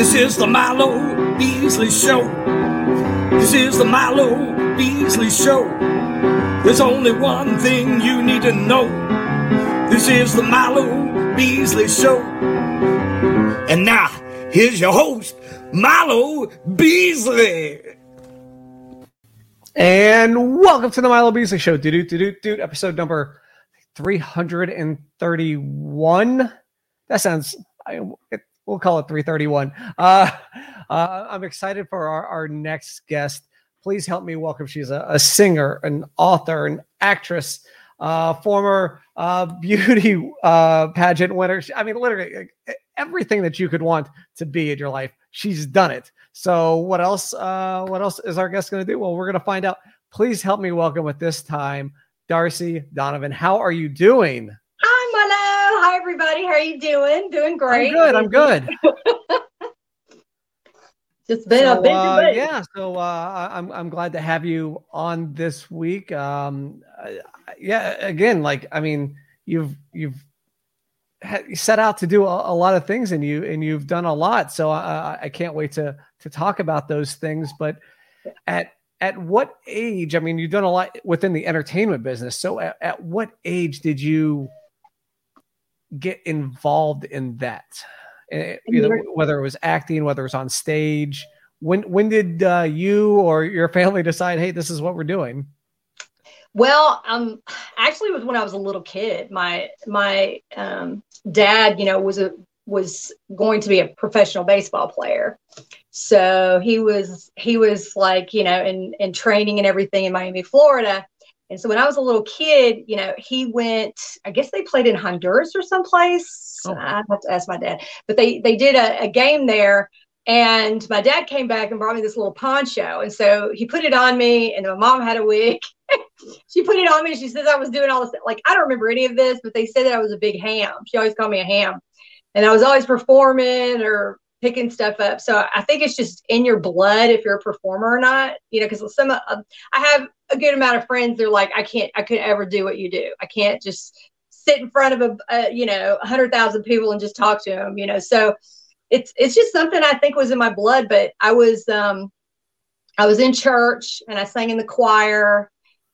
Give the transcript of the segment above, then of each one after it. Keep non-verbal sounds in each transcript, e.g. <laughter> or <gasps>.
This is the Milo Beasley Show. This is the Milo Beasley Show. There's only one thing you need to know. This is the Milo Beasley Show. And now, here's your host, Milo Beasley. And welcome to the Milo Beasley Show. Doot, doot, doot, doot, episode number 331. That sounds, I, it, we'll call it 331. Uh, uh, I'm excited for our, our next guest. Please help me welcome. She's a, a singer, an author, an actress, uh, former uh, beauty uh, pageant winner. I mean, literally everything that you could want to be in your life. She's done it. So, what else? Uh, what else is our guest going to do? Well, we're going to find out. Please help me welcome at this time, Darcy Donavan. How are you doing? Hi, everybody. How are you doing? Doing great. I'm good. I'm good. <laughs> Just been so, a busy uh, week. yeah. So uh, I'm I'm glad to have you on this week. Um, uh, yeah. Again, like I mean, you've you've set out to do a, a, lot of things, and you and you've done a lot. So I, I can't wait to to talk about those things. But at at what age? I mean, you've done a lot within the entertainment business. So at, at what age did you get involved in that? Either, whether it was acting, whether it was on stage. When when did uh, you or your family decide, hey, this is what we're doing? Well, um, actually, it was when I was a little kid. My my um, dad, you know, was a was going to be a professional baseball player, so he was he was like you know in in training and everything in Miami, Florida. And so when I was a little kid, you know, he went. I guess they played in Honduras or someplace. Oh. I have to ask my dad, but they they did a, a game there, and my dad came back and brought me this little poncho, and so he put it on me, and my mom had a wig. <laughs> she put it on me. and She says I was doing all this. Like I don't remember any of this, but they said that I was a big ham. She always called me a ham, and I was always performing or picking stuff up. So I think it's just in your blood if you're a performer or not. You know, because some uh, I have a good amount of friends. They're like, I can't, I could ever do what you do. I can't just sit in front of a, a you know a hundred thousand people and just talk to them. You know, so it's it's just something I think was in my blood. But I was um I was in church and I sang in the choir.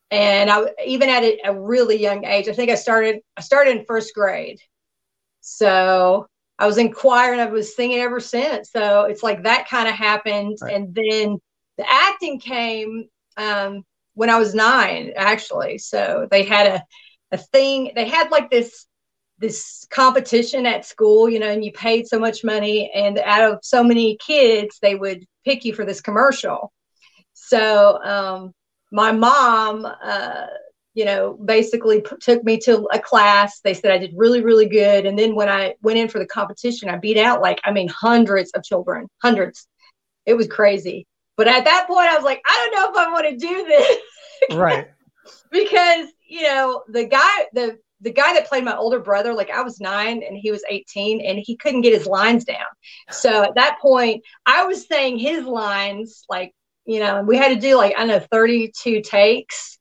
And I even at a, a really young age, I think I started I started in first grade. So I was in choir and I was singing ever since. So it's like that kind of happened. Right. And then the acting came um, when I was nine, actually. So they had a, a thing, they had like this this competition at school, you know, and you paid so much money, and out of so many kids, they would pick you for this commercial. So um, my mom, uh, you know, basically p- took me to a class. They said I did really, really good. And then when I went in for the competition, I beat out like, I mean, hundreds of children, hundreds. It was crazy. But at that point, I was like, I don't know if I want to do this. <laughs> right. because, you know, the guy, the, the guy that played my older brother, like I was nine and he was 18 and he couldn't get his lines down. So at that point, I was saying his lines, like, you know, we had to do like, I don't know, 32 takes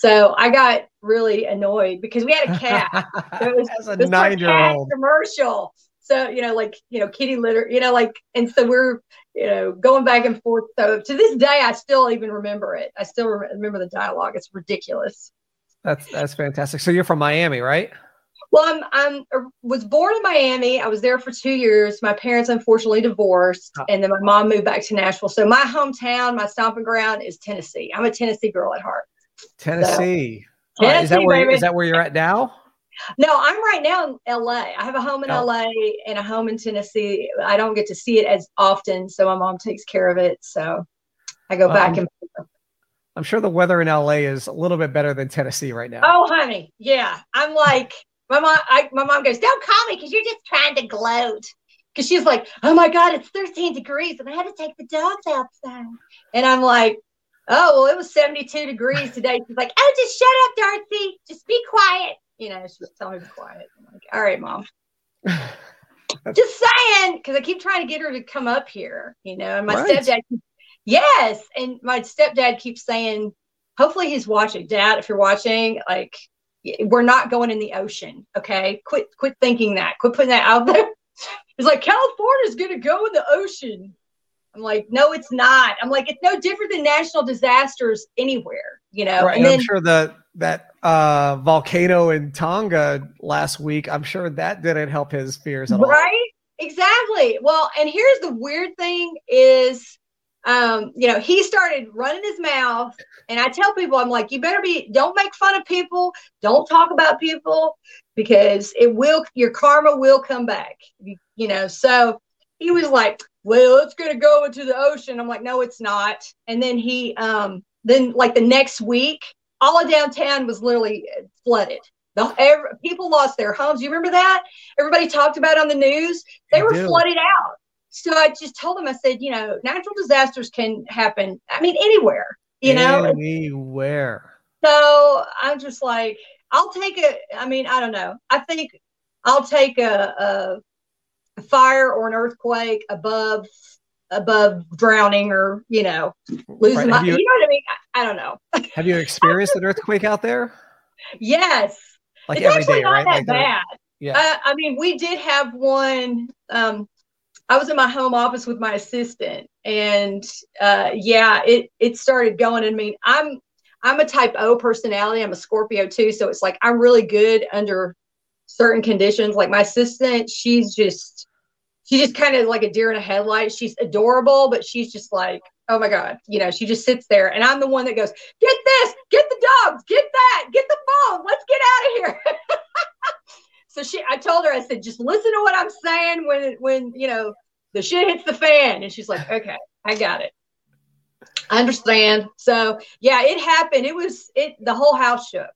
so I got really annoyed because we had a cat. <laughs> It was, As a nine-year-old commercial. So you know, like you know, kitty litter. You know, like, and so we're you know going back and forth. So to this day, I still even remember it. I still remember the dialogue. It's ridiculous. That's that's fantastic. So you're from Miami, right? Well, I'm I'm er, was born in Miami. I was there for two years. My parents unfortunately divorced, oh. and then my mom moved back to Nashville. So my hometown, my stomping ground, is Tennessee. I'm a Tennessee girl at heart. Tennessee. So, Tennessee is that where is that where you're at now? No, I'm right now in LA. I have a home in oh. LA and a home in Tennessee. I don't get to see it as often, so my mom takes care of it. So I go well, back and. I'm sure the weather in LA is a little bit better than Tennessee right now. Oh, honey, yeah. I'm like my mom. I, my mom goes, "Don't call me because you're just trying to gloat." Because she's like, "Oh my God, it's 13 degrees, and I had to take the dogs outside." And I'm like, oh, well, it was 72 degrees today. She's like, oh, just shut up, Darcy. Just be quiet. You know, she was telling me to be quiet. I'm like, all right, mom. <sighs> just saying, because I keep trying to get her to come up here, you know, and my right. stepdad, yes. And my stepdad keeps saying, hopefully he's watching. Dad, if you're watching, like, we're not going in the ocean. Okay. Quit, quit thinking that. Quit putting that out there. <laughs> He's like, California's going to go in the ocean. I'm like, no, it's not. I'm like, it's no different than national disasters anywhere, you know. Right. And, then, I'm sure that that uh, volcano in Tonga last week, I'm sure that didn't help his fears at all. Right. Exactly. Well, and here's the weird thing is um, you know, he started running his mouth. And I tell people, I'm like, you better be, don't make fun of people. Don't talk about people because it will, your karma will come back, you, you know. So he was like, well, it's going to go into the ocean. I'm like, no, it's not. And then he, um, then like the next week, all of downtown was literally flooded. The every, people lost their homes. You remember that? Everybody talked about on the news. They I were do. flooded out. So I just told them, I said, you know, natural disasters can happen. I mean, anywhere, you know, anywhere. So I'm just like, I'll take it. I mean, I don't know. I think I'll take a, a fire or an earthquake above above drowning or you know losing right. my. You, you, know what I mean? I, I don't know. <laughs> have you experienced an earthquake out there? Yes. Like it's every actually day, not right? that like bad. Yeah. Uh, I mean, we did have one. Um, I was in my home office with my assistant, and uh, yeah, it it started going. I mean, I'm I'm a Type O personality. I'm a Scorpio too, so it's like I'm really good under certain conditions. Like my assistant, she's just she's just kind of like a deer in a headlight. She's adorable, but she's just like, oh my god, you know, she just sits there, and I'm the one that goes, get this, get the dogs, get that, get the phone, let's get out of here. <laughs> so she i told her i said just listen to what i'm saying when when you know the shit hits the fan. And she's like okay i got it. I understand. So yeah it happened. It was it the whole house shook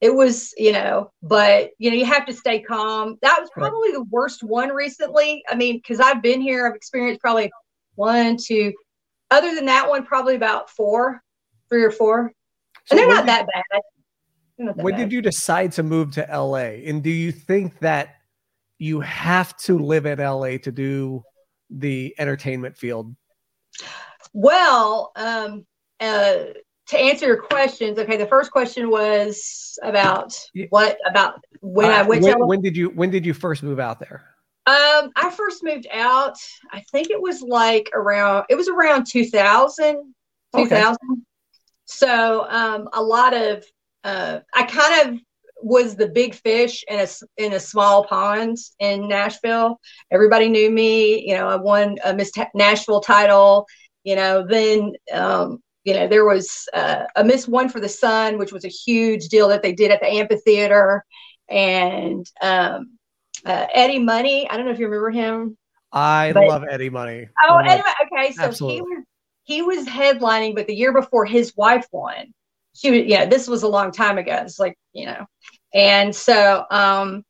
it was you know but you know you have to stay calm. That was probably the worst one recently. I mean because i've been here i've experienced probably one two other than that one probably about four three or four. So and they're not that bad. When did you decide to move to LA? And do you think that you have to live in LA to do the entertainment field? Well, um, uh, to answer your questions, okay. The first question was about what about when uh, I went. When, when, did you when did you first move out there? Um, I first moved out. I think it was like around. It was around 2000. 2000. Okay. So um, a lot of uh, I kind of was the big fish in a in a small pond in Nashville. Everybody knew me. You know, I won a Miss Nashville title. You know, then um, you know there was uh, a Miss One for the Sun, which was a huge deal that they did at the amphitheater, and um, uh, Eddie Money. I don't know if you remember him. I but, love Eddie Money. Oh, Eddie, okay. So Absolutely. he was he was headlining, but the year before his wife won she was yeah this was a long time ago it's like you know and so um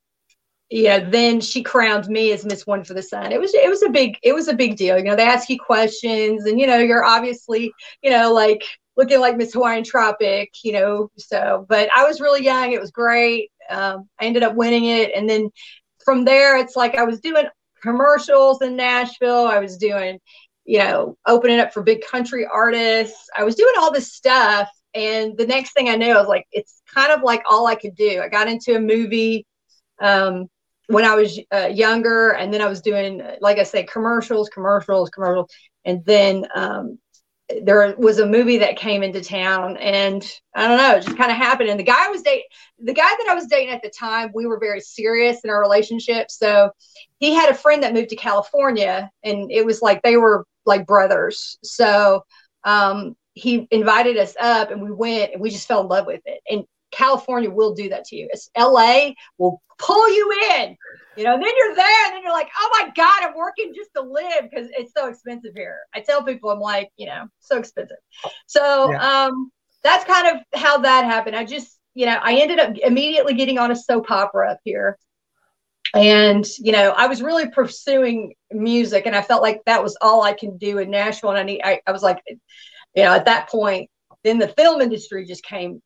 yeah then she crowned me as miss one for the sun. It was it was a big it was a big deal. You know they ask you questions and you know you're obviously you know like looking like miss hawaiian tropic you know so but i was really young. It was great. Um, i ended up winning it. And then from there it's like i was doing commercials in nashville. I was doing you know opening up for big country artists. I was doing all this stuff. And the next thing I knew, I was like, it's kind of like all I could do. I got into a movie um, when I was uh, younger, and then I was doing, like I said, commercials, commercials, commercials. And then um, there was a movie that came into town, and I don't know, it just kind of happened. And the guy was dating, the guy that I was dating at the time, we were very serious in our relationship. So he had a friend that moved to California, and it was like they were like brothers. So um, he invited us up and we went and we just fell in love with it. And California will do that to you. It's LA will pull you in, you know, and then you're there and then you're like, oh my God, I'm working just to live because it's so expensive here. I tell people, I'm like, you know, so expensive. So yeah. um, that's kind of how that happened. I just, you know, I ended up immediately getting on a soap opera up here. And, you know, I was really pursuing music and I felt like that was all I can do in Nashville. And I need, I, I was like, you know, at that point, then the film industry just came.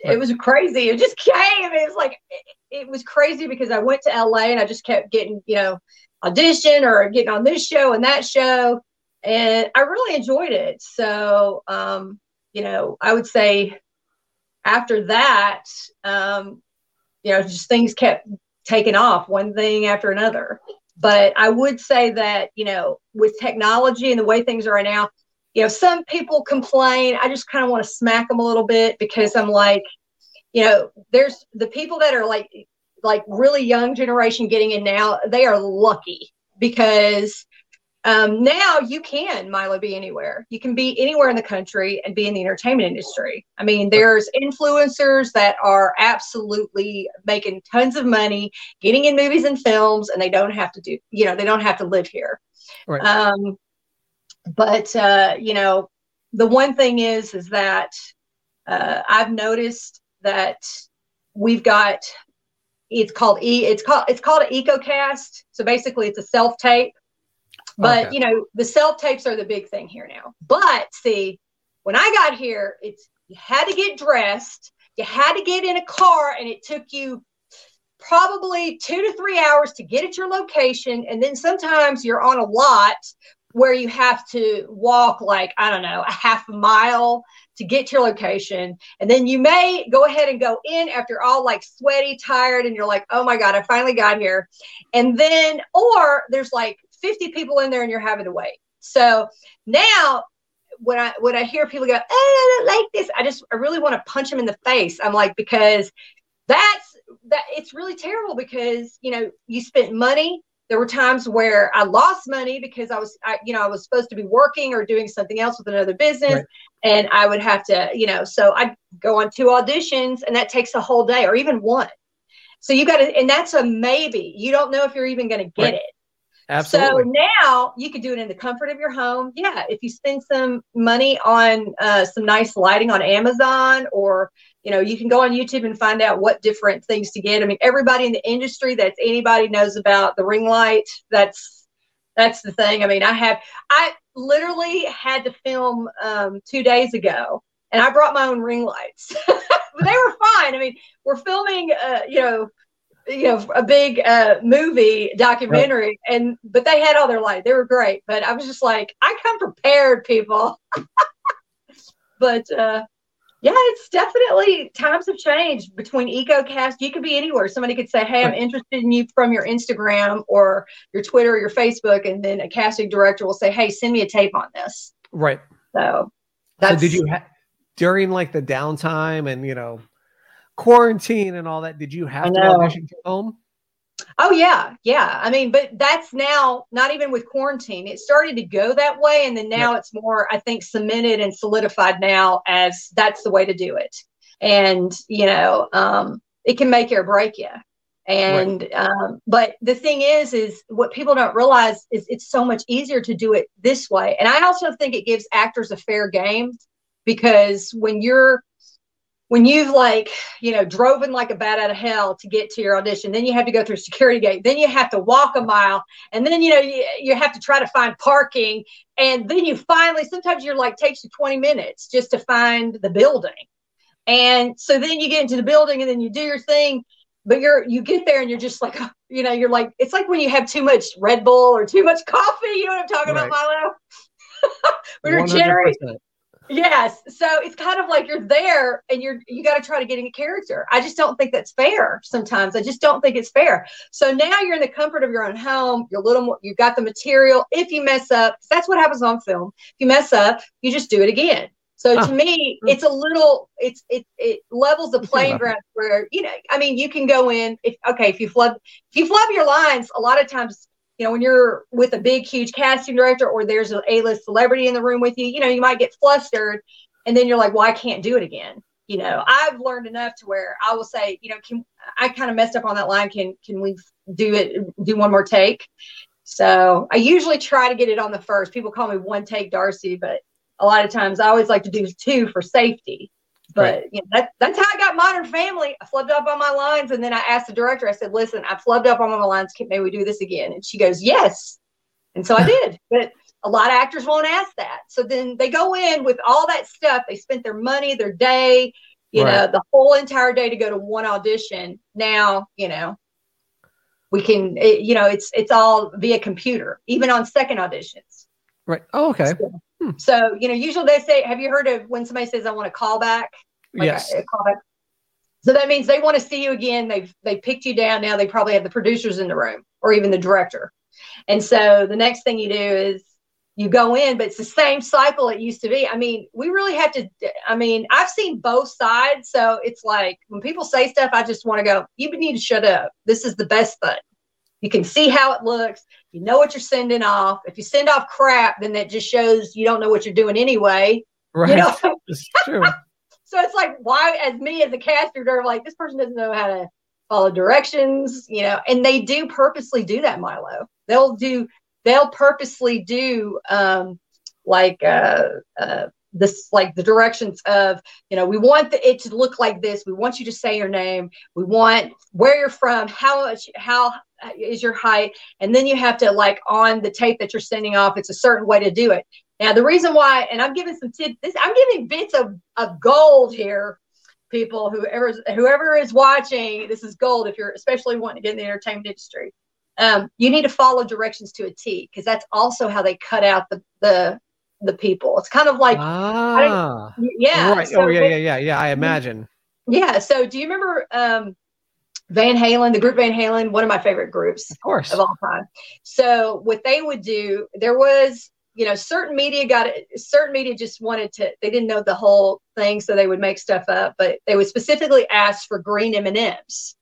It was crazy. It just came. It was like it, it was crazy because I went to LA and I just kept getting, you know, audition or getting on this show and that show, and I really enjoyed it. So, um, you know, I would say after that, um, you know, just things kept taking off, one thing after another. but I would say that, you know, with technology and the way things are right now, you know, some people complain. I just kind of want to smack them a little bit because I'm like, you know, there's the people that are like, like really young generation getting in now, they are lucky because um, now you can Milo be anywhere. You can be anywhere in the country and be in the entertainment industry. I mean, there's influencers that are absolutely making tons of money, getting in movies and films, and they don't have to do, you know, they don't have to live here. Right. Um, but uh, you know, the one thing is, is that uh, I've noticed that we've got it's called e it's called it's called an ecocast so basically it's a self tape but okay. you know, the self tapes are the big thing here now. But see, when I got here, it's you had to get dressed, you had to get in a car, and it took you probably two to three hours to get at your location. And then sometimes you're on a lot where you have to walk like, I don't know, a half mile to get to your location. And then you may go ahead and go in after all like sweaty, tired, and you're like, oh my God, I finally got here. And then, or there's like 50 people in there and you're having to wait. So now when I when I hear people go, oh, I don't like this, I just I really want to punch them in the face. I'm like, because that's that it's really terrible because you know you spent money. There were times where I lost money because I was, I, you know, I was supposed to be working or doing something else with another business, right. and I would have to, you know, so I'd go on two auditions, and that takes a whole day or even one. So you got to, and that's a maybe. You don't know if you're even going to get right. it. Absolutely. So now you could do it in the comfort of your home. Yeah, if you spend some money on uh, some nice lighting on Amazon, or you know, you can go on YouTube and find out what different things to get. I mean, everybody in the industry that's anybody knows about the ring light. That's that's the thing. I mean, I have I literally had to film um, two days ago, and I brought my own ring lights. <laughs> they were fine. I mean, we're filming, uh, you know, you know a big uh, movie documentary right. and but they had all their light they were great but i was just like i come prepared people. <laughs> But uh yeah it's definitely times have changed between ecocast. You could be anywhere. Somebody could say hey i'm interested in you from your instagram or your twitter or your facebook and then a casting director will say hey send me a tape on this. Right. So so did you ha- during like the downtime and you know quarantine and all that, did you have to audition for home? Oh yeah, yeah. I mean, but that's now not even with quarantine. It started to go that way, and then now it's more, I think, cemented and solidified now as that's the way to do it. And you know, um, it can make you or break you. And right. um, but the thing is, is what people don't realize is it's so much easier to do it this way. And I also think it gives actors a fair game because when you're when you've like you know driven like a bat out of hell to get to your audition then you have to go through security gate then you have to walk a mile and then you know you, you have to try to find parking and then you finally sometimes you're like takes you 20 minutes just to find the building. And so then you get into the building and then you do your thing but you're you get there and you're just like <laughs> you know you're like it's like when you have too much red bull or too much coffee you know what i'm talking right. about milo <laughs> you're jittery Yes. So it's kind of like you're there and you're you got to try to get in a character. I just don't think that's fair sometimes. I just don't think it's fair. So now you're in the comfort of your own home. You're a little more you got the material. If you mess up, that's what happens on film. If you mess up, you just do it again. So to me, hmm. it's a little it's it it levels the playing ground where you know, I mean, you can go in if okay, if you flub if you flub your lines, a lot of times you know, when you're with a big, huge casting director or there's an A-list celebrity in the room with you, you know, you might get flustered and then you're like, well, I can't do it again. You know, I've learned enough to where I will say, you know, can I kind of messed up on that line. Can can we do it do one more take? So I usually try to get it on the first. People call me one take Darcy, but a lot of times I always like to do two for safety. But right. you know, that, that's how I got Modern Family. I flubbed up on my lines, and then I asked the director. I said, "Listen, I flubbed up on my lines. Can maybe we do this again?" And she goes, "Yes." And so I <laughs> did. But a lot of actors won't ask that. So then they go in with all that stuff. They spent their money, their day, you right. know, the whole entire day to go to one audition. Now, you know, we can, it, you know, it's it's all via computer, even on second auditions. Right. Oh, okay. So, Hmm. So, you know, usually they say, have you heard of when somebody says, I want a callback? Like yes. A, a callback. So that means they want to see you again. They've they picked you down. Now they probably have the producers in the room or even the director. And so the next thing you do is you go in, but it's the same cycle it used to be. I mean, we really have to. I mean, I've seen both sides, so it's like when people say stuff, I just want to go. You need to shut up. This is the best thing. You can see how it looks. You know what you're sending off. If you send off crap, then that just shows you don't know what you're doing anyway. Right. You know? <laughs> it's true. <laughs> so it's like, why, as me as a caster, they're like, this person doesn't know how to follow directions, you know, and they do purposely do that, Milo. They'll do they'll purposely do um, like uh, uh, this like the directions of you know we want the, it to look like this. We want you to say your name. We want where you're from how much how is your height. And then you have to like on the tape that you're sending off it's a certain way to do it. Now the reason why and i'm giving some tips i'm giving bits of, of gold here people whoever whoever is watching this is gold if you're especially wanting to get in the entertainment industry. Um, you need to follow directions to a T because that's also how they cut out the the the people. It's kind of like ah, yeah. Right. So, oh yeah, yeah, yeah, yeah. I imagine. Yeah. So do you remember um, Van Halen, the group Van Halen, one of my favorite groups, of course, of all time. So what they would do, there was you know certain media got it certain media just wanted to they didn't know the whole thing so they would make stuff up but they would specifically ask for green m&ms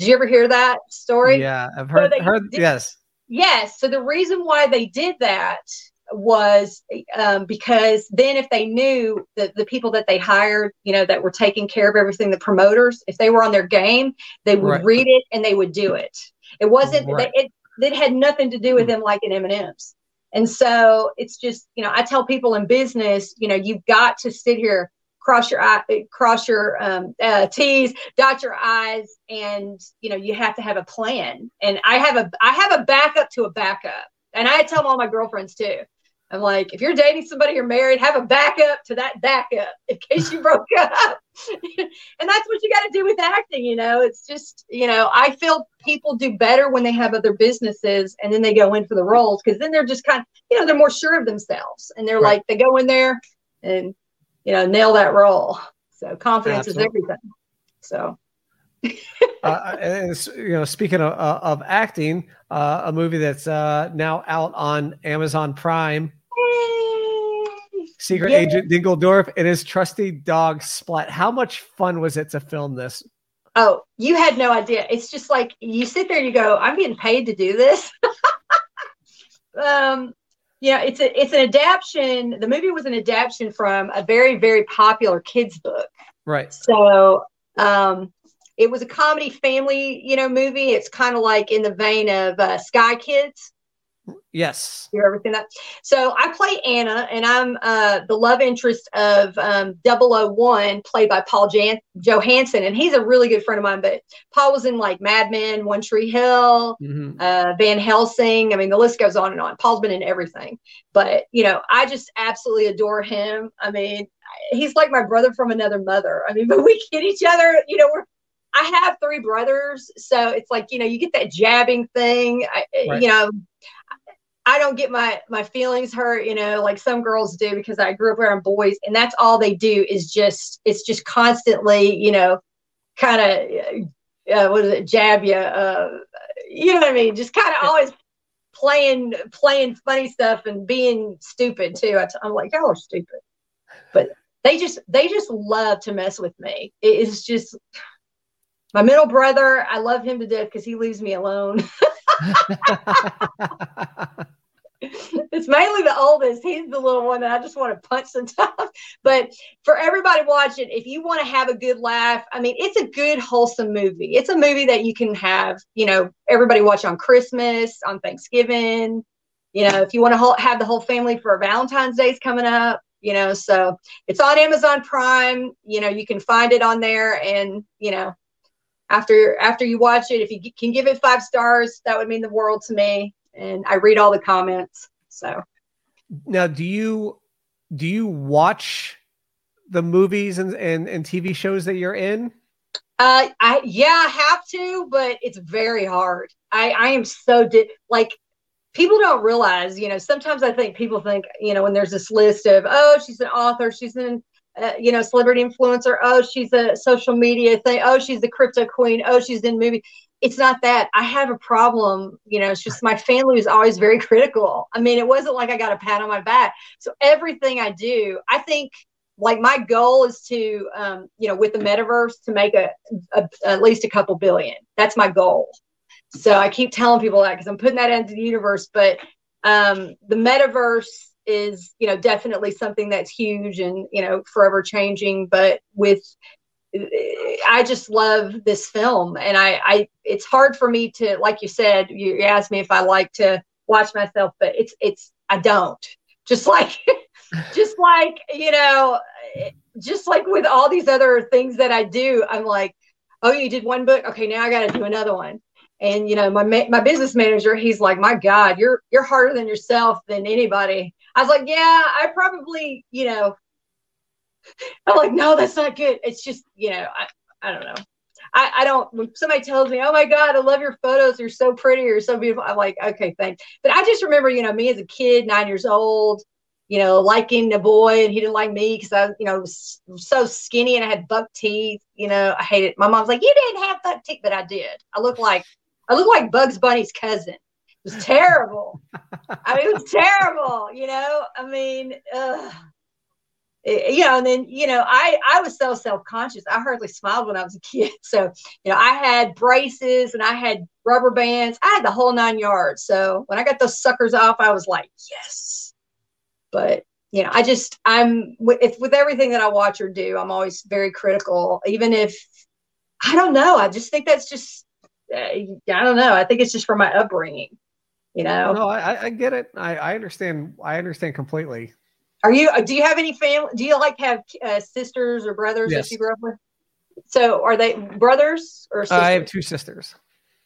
did you ever hear that story? Yeah, I've heard. So heard did, yes. Yes. So the reason why they did that was um, because then if they knew that the people that they hired, you know, that were taking care of everything, the promoters, if they were on their game, they would right. read it and they would do it. It wasn't. Right. It, it had nothing to do with them liking M and M's. And so it's just, you know, I tell people in business, you know, you've got to sit here cross your eye, cross your um, uh, T's, dot your I's, and you know you have to have a plan. And I have a I have a backup to a backup, and I tell all my girlfriends too. I'm like, if you're dating somebody you're married, have a backup to that backup in <laughs> case you broke up. and that's what you got to do with acting. You know, it's just, you know, I feel people do better when they have other businesses and then they go in for the roles because then they're just kind of, you know, they're more sure of themselves and they're right. like, they go in there and you know, nail that role. So confidence Absolutely. is everything. So. <laughs> uh, and you know, speaking of, uh, of acting, uh, a movie that's uh, now out on Amazon Prime, Secret Agent Dingledorf and his trusty dog Splat. How much fun was it to film this? Oh, you had no idea. It's just like you sit there and you go, "I'm getting paid to do this." <laughs> um, yeah, it's a it's an adaptation. The movie was an adaptation from a very very popular kids book. Right. So um, it was a comedy family, you know, movie. It's kind of like in the vein of uh, Spy Kids. Yes. You ever seen that? So I play Anna, and I'm uh, the love interest of um, 001, played by Paul Jan- Johansson, and he's a really good friend of mine. But Paul was in like Mad Men, One Tree Hill, mm-hmm. uh, Van Helsing. I mean, the list goes on and on. Paul's been in everything. But you know, I just absolutely adore him. I mean, he's like my brother from another mother. I mean, <laughs> but we get each other. You know, we're I have three brothers, so it's like you know you get that jabbing thing. I, right. You know, I don't get my my feelings hurt, you know, like some girls do because I grew up around boys, and that's all they do is just it's just constantly, you know, kind of uh, what is it, jab you, uh, you know what I mean? Just kind of always playing playing funny stuff and being stupid too. I t- I'm like, y'all are stupid, but they just they just love to mess with me. It is just my middle brother. I love him to death because he leaves me alone. <laughs> <laughs> <laughs> <laughs> it's mainly the oldest. He's the little one that I just want to punch sometimes. <laughs> But for everybody watching, if you want to have a good laugh, I mean, it's a good, wholesome movie. It's a movie that you can have, you know, everybody watch on Christmas, on Thanksgiving. You know, if you want to have the whole family for Valentine's Day's coming up, you know, so it's on Amazon Prime. You know, you can find it on there, and you know, after after you watch it, if you can give it five stars, that would mean the world to me and I read all the comments. So now, do you do you watch the movies and, and, and TV shows that you're in? Uh, I yeah, I have to, but it's very hard. I I am so di- like people don't realize, you know. Sometimes I think people think, you know, when there's this list of oh, she's an author, she's an uh, you know, celebrity influencer. Oh, she's a social media thing. Oh, she's the crypto queen. Oh, she's in movie it's not that I have a problem. You know, it's just my family was always very <laughs> critical. I mean, it wasn't like I got a pat on my back. So everything I do, I think like my goal is to, um, you know, with the metaverse to make a, a at least a couple billion. That's my goal. So I keep telling people that because I'm putting that into the universe. But um, the metaverse is, you know, definitely something that's huge and you know forever changing. But with I just love this film, and I, I, it's hard for me to, like you said, you asked me if I like to watch myself, but it's, it's, I don't. Just like, <laughs> just like you know, just like with all these other things that I do, I'm like, oh, you did one book, okay, now I got to do another one. And you know, my my business manager, he's like, my God, you're you're harder than yourself than anybody. I was like, yeah, I probably, you know, I'm like, no, that's not good. It's just, you know, I, I don't know. I, I don't, when somebody tells me, oh my God, I love your photos. You're so pretty. You're so beautiful. I'm like, okay, thanks. But I just remember, you know, me as a kid, nine years old, you know, liking a boy and he didn't like me because I, you know, was so skinny and I had buck teeth. You know, I hated. My mom's like, you didn't have buck teeth, but I did. I look like, I look like Bugs Bunny's cousin. It was terrible. I mean, it was terrible. You know, I mean, ugh. Eh, you know, and then you know, I I was so self conscious. I hardly smiled when I was a kid. <laughs> So you know, I had braces and I had rubber bands. I had the whole nine yards. So when I got those suckers off, I was like, yes. But you know, I just I'm with with everything that I watch or do, I'm always very critical. Even if I don't know, I just think that's just uh, I don't know. I think it's just from my upbringing. You know. No, I, I get it. I, I understand. I understand completely. Are you? Do you have any family? Do you like have uh, sisters or brothers yes. that you grew up with? So are they brothers or? Sisters? I have two sisters.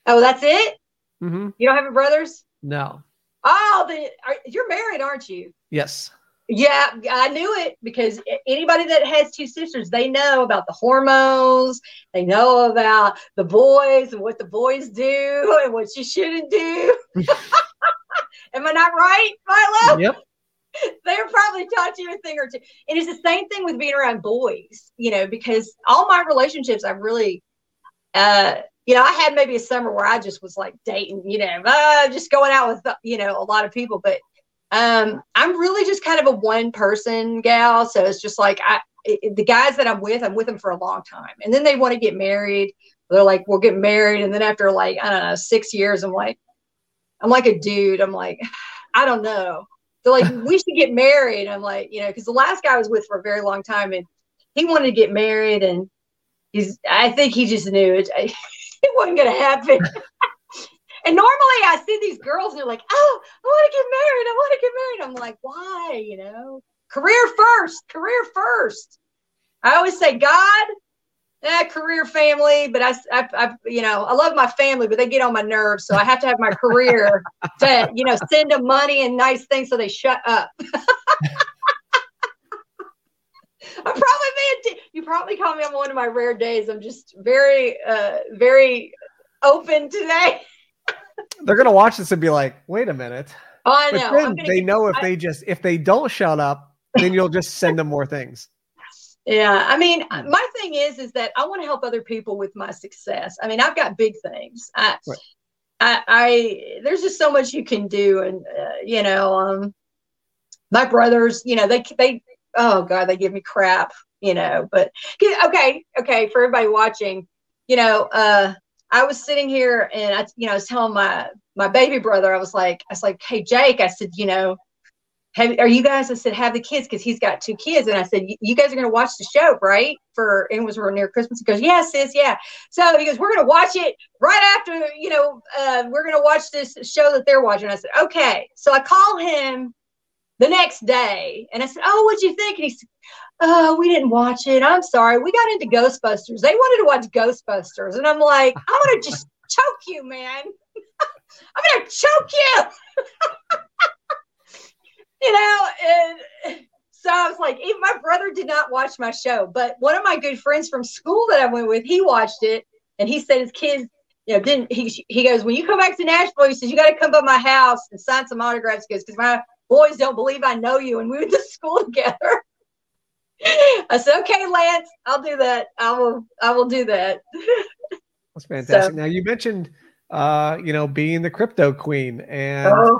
Oh, that's it. Mm-hmm. You don't have any brothers? No. Oh, the, are, you're married, aren't you? Yes. Yeah, I knew it because anybody that has two sisters, they know about the hormones. They know about the boys and what the boys do and what you shouldn't do. <laughs> <laughs> Am I not right, Milo? Yep. <laughs> they're probably taught you a thing or two. And it's the same thing with being around boys, you know, because all my relationships, I've really, uh, you know, I had maybe a summer where I just was like dating, you know, uh, just going out with, you know, a lot of people. But um, I'm really just kind of a one person gal. So it's just like I, the guys that I'm with, I'm with them for a long time. And then they want to get married. They're like, we'll get married. And then after like, I don't know, six years, I'm like, I'm like a dude. I'm like, <sighs> I don't know. They're like, we should get married. I'm like, you know, because the last guy I was with for a very long time and he wanted to get married and he's, I think he just knew it, <laughs> it wasn't going to happen. <laughs> and normally I see these girls and they're like, oh, I want to get married. I want to get married. I'm like, why? You know, career first, career first. I always say, God, eh, career, family, but I, I, I, you know, I love my family, but they get on my nerves, so I have to have my career <laughs> to, you know, send them money and nice things so they shut up. <laughs> I'm probably being. you probably call me on one of my rare days. I'm just very, uh, very open today. <laughs> They're gonna watch this and be like, "Wait a minute." Oh, I know. they get, know if I, they just if they don't shut up, then you'll just send them more things. Yeah, I mean, my thing is, is that I want to help other people with my success. I mean, I've got big things. I, right. I, I, there's just so much you can do, and uh, you know, um, my brothers, you know, they, they, oh god, they give me crap, you know. But okay, okay, for everybody watching, you know, uh, I was sitting here and I, you know, I was telling my my baby brother, I was like, I was like, hey Jake, I said, you know, have, are you guys? I said, have the kids because he's got two kids. And I said, you guys are going to watch the show, right? For and it was near Christmas. He goes, yes, sis, yeah. So he goes, we're going to watch it right after, you know, uh, we're going to watch this show that they're watching. I said, okay. So I call him the next day and I said, oh, what'd you think? And he said, oh, we didn't watch it. I'm sorry. We got into Ghostbusters. They wanted to watch Ghostbusters. And I'm like, I'm going to just <laughs> choke you, man. <laughs> I'm going to choke you. <laughs> you know, and so I was like, even my brother did not watch my show, but one of my good friends from school that I went with, he watched it, and he said his kids, you know, didn't he? He goes, when you come back to Nashville, he says you got to come by my house and sign some autographs, because because my boys don't believe I know you, and we went to school <laughs> together. I said, okay, Lance, I'll do that. I will, I will do that. That's fantastic. So, now you mentioned, uh, you know, being the crypto queen, and uh,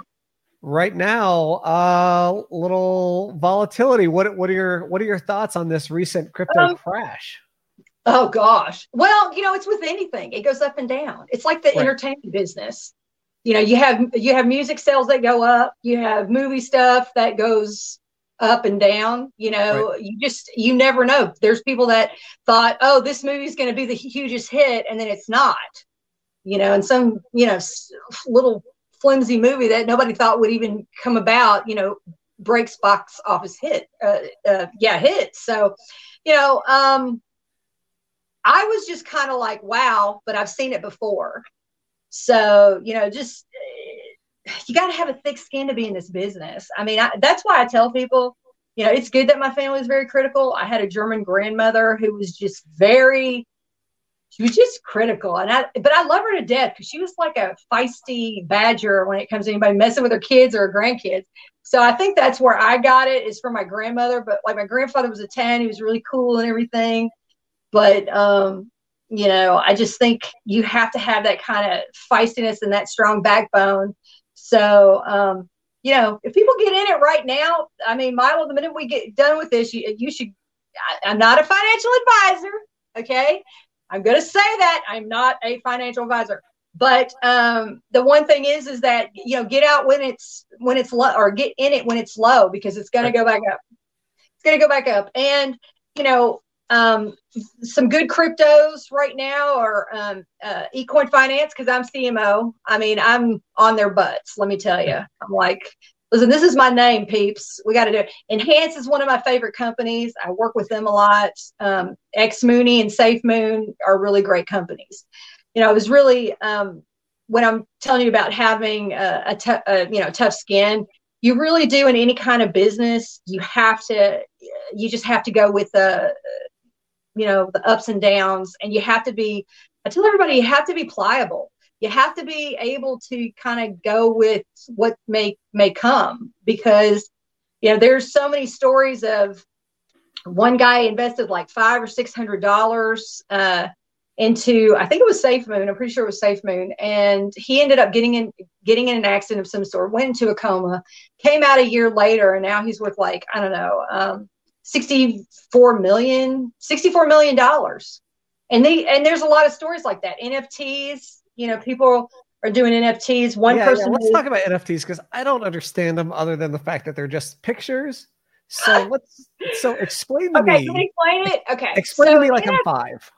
right now, uh, little volatility. What what are your what are your thoughts on this recent crypto um, crash? Oh gosh. Well, you know, it's with anything. It goes up and down. It's like the right. entertainment business. You know, you have you have music sales that go up, you have movie stuff that goes up and down. You know, right. you just you never know. There's people that thought, "Oh, this movie's going to be the hugest hit," and then it's not. You know, and some, you know, little flimsy movie that nobody thought would even come about, you know, breaks box office hit. Uh, uh, yeah, hit. So, you know, um, I was just kind of like, wow, but I've seen it before. So, you know, just you got to have a thick skin to be in this business. I mean, I, that's why I tell people, you know, it's good that my family is very critical. I had a German grandmother who was just very, she was just critical, and I, but I love her to death because she was like a feisty badger when it comes to anybody messing with her kids or her grandkids. So I think that's where I got it is from my grandmother. But like my grandfather was a ten, he was really cool and everything but um, you know, I just think you have to have that kind of feistiness and that strong backbone. So, um, you know, if people get in it right now, I mean, Milo, the minute we get done with this, you, you should. I, I'm not a financial advisor, okay? I'm going to say that I'm not a financial advisor. But um, the one thing is, is that you know, get out when it's when it's low, or get in it when it's low, because it's going to go back up. It's going to go back up, and you know, um, some good cryptos right now are um, uh, ecoin finance because i'm cmo i mean i'm on their butts let me tell you i'm like listen this is my name peeps. We got to do it. Enhance is one of my favorite companies. I work with them a lot. Um, xMooney and SafeMoon are really great companies. You know i was really um, when i'm telling you about having a, a, t- a you know tough skin you really do in any kind of business you have to you just have to go with the you know the ups and downs and you have to be i tell everybody you have to be pliable you have to be able to kind of go with what may may come because you know there's so many stories of one guy invested like five or six hundred dollars uh, into I think it was Safe Moon. I'm pretty sure it was Safe Moon, and he ended up getting in getting in an accident of some sort, went into a coma, came out a year later, and now he's worth like I don't know um, 64 million 64 million dollars and they and there's a lot of stories like that nfts you know people are doing nfts one yeah, person yeah. let's talk about nfts because i don't understand them other than the fact that they're just pictures so <gasps> let's so explain to okay, me can explain it okay explain so to me like NF- i'm five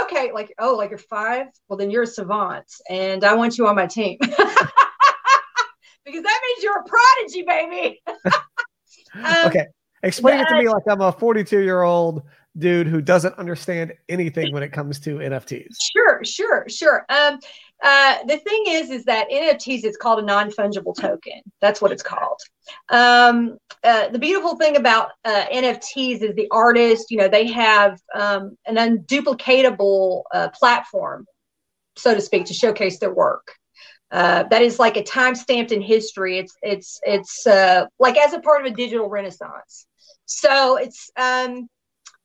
okay like oh like you're five well then you're a savant and i want you on my team <laughs> because that means you're a prodigy baby <laughs> um, okay Explain it to me like I'm a 42 year old dude who doesn't understand anything when it comes to NFTs. Sure, sure, sure. Um, uh, the thing is, is that NFTs it's called a non fungible token. That's what it's called. Um, uh, the beautiful thing about uh, NFTs is the artist, you know, they have um, an unduplicatable uh, platform, so to speak, to showcase their work. Uh, that is like a time stamped in history. It's it's it's uh, like as a part of a digital renaissance. So it's um,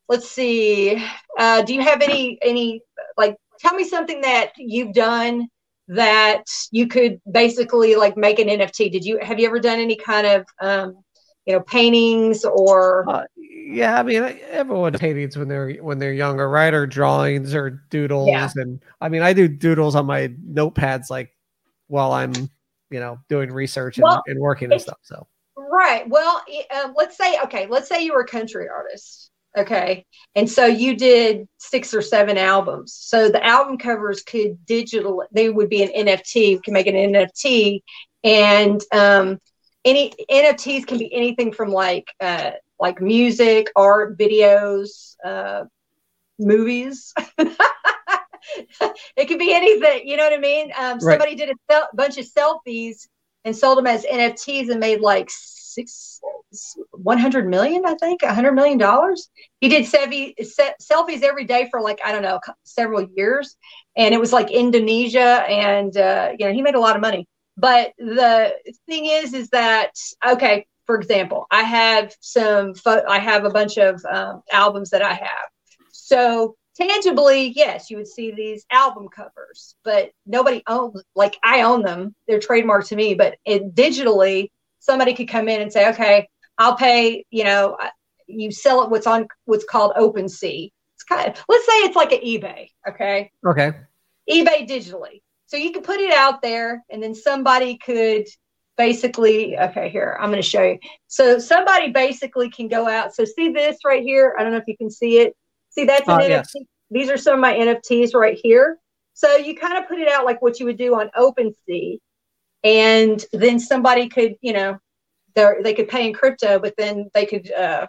let's see. Do you have any any like tell me something that you've done that you could basically like make an NFT? Did you have you ever done any kind of um, you know paintings or? Uh, yeah, I mean everyone paintings when they're when they're younger, right? Or drawings or doodles, yeah. and I mean I do doodles on my notepads like while I'm you know doing research and, well, and working and stuff. So Right. Well, um, let's say, okay, let's say you were a country artist. Okay. And so you did six or seven albums. So the album covers could digital, they would be an NFT, you can make an NFT. And um, any NFTs can be anything from like, uh, like music, art, videos, uh, movies. <laughs> it could be anything. You know what I mean? Um, right. Somebody did a sel- bunch of selfies and sold them as NFTs and made like six, 100 million, I think, 100 million dollars. He did selfie, selfies every day for like, I don't know, several years. And it was like Indonesia. And, uh, you know, he made a lot of money. But the thing is, is that, okay, for example, I have some, I have a bunch of um, albums that I have. So tangibly, yes, you would see these album covers, but nobody owns like I own them. They're trademarked to me, but it digitally somebody could come in and say, okay, I'll pay, you know, you sell it what's on what's called OpenSea. It's kind of let's say it's like an eBay, okay? Okay. eBay digitally. So you could put it out there and then somebody could basically okay here i'm going to show you so somebody basically can go out so see this right here i don't know if you can see it see that's an Uh, nft yes. these are some of my nfts right here so you kind of put it out like what you would do on OpenSea, and then somebody could, you know, they they could pay in crypto, but then they could uh,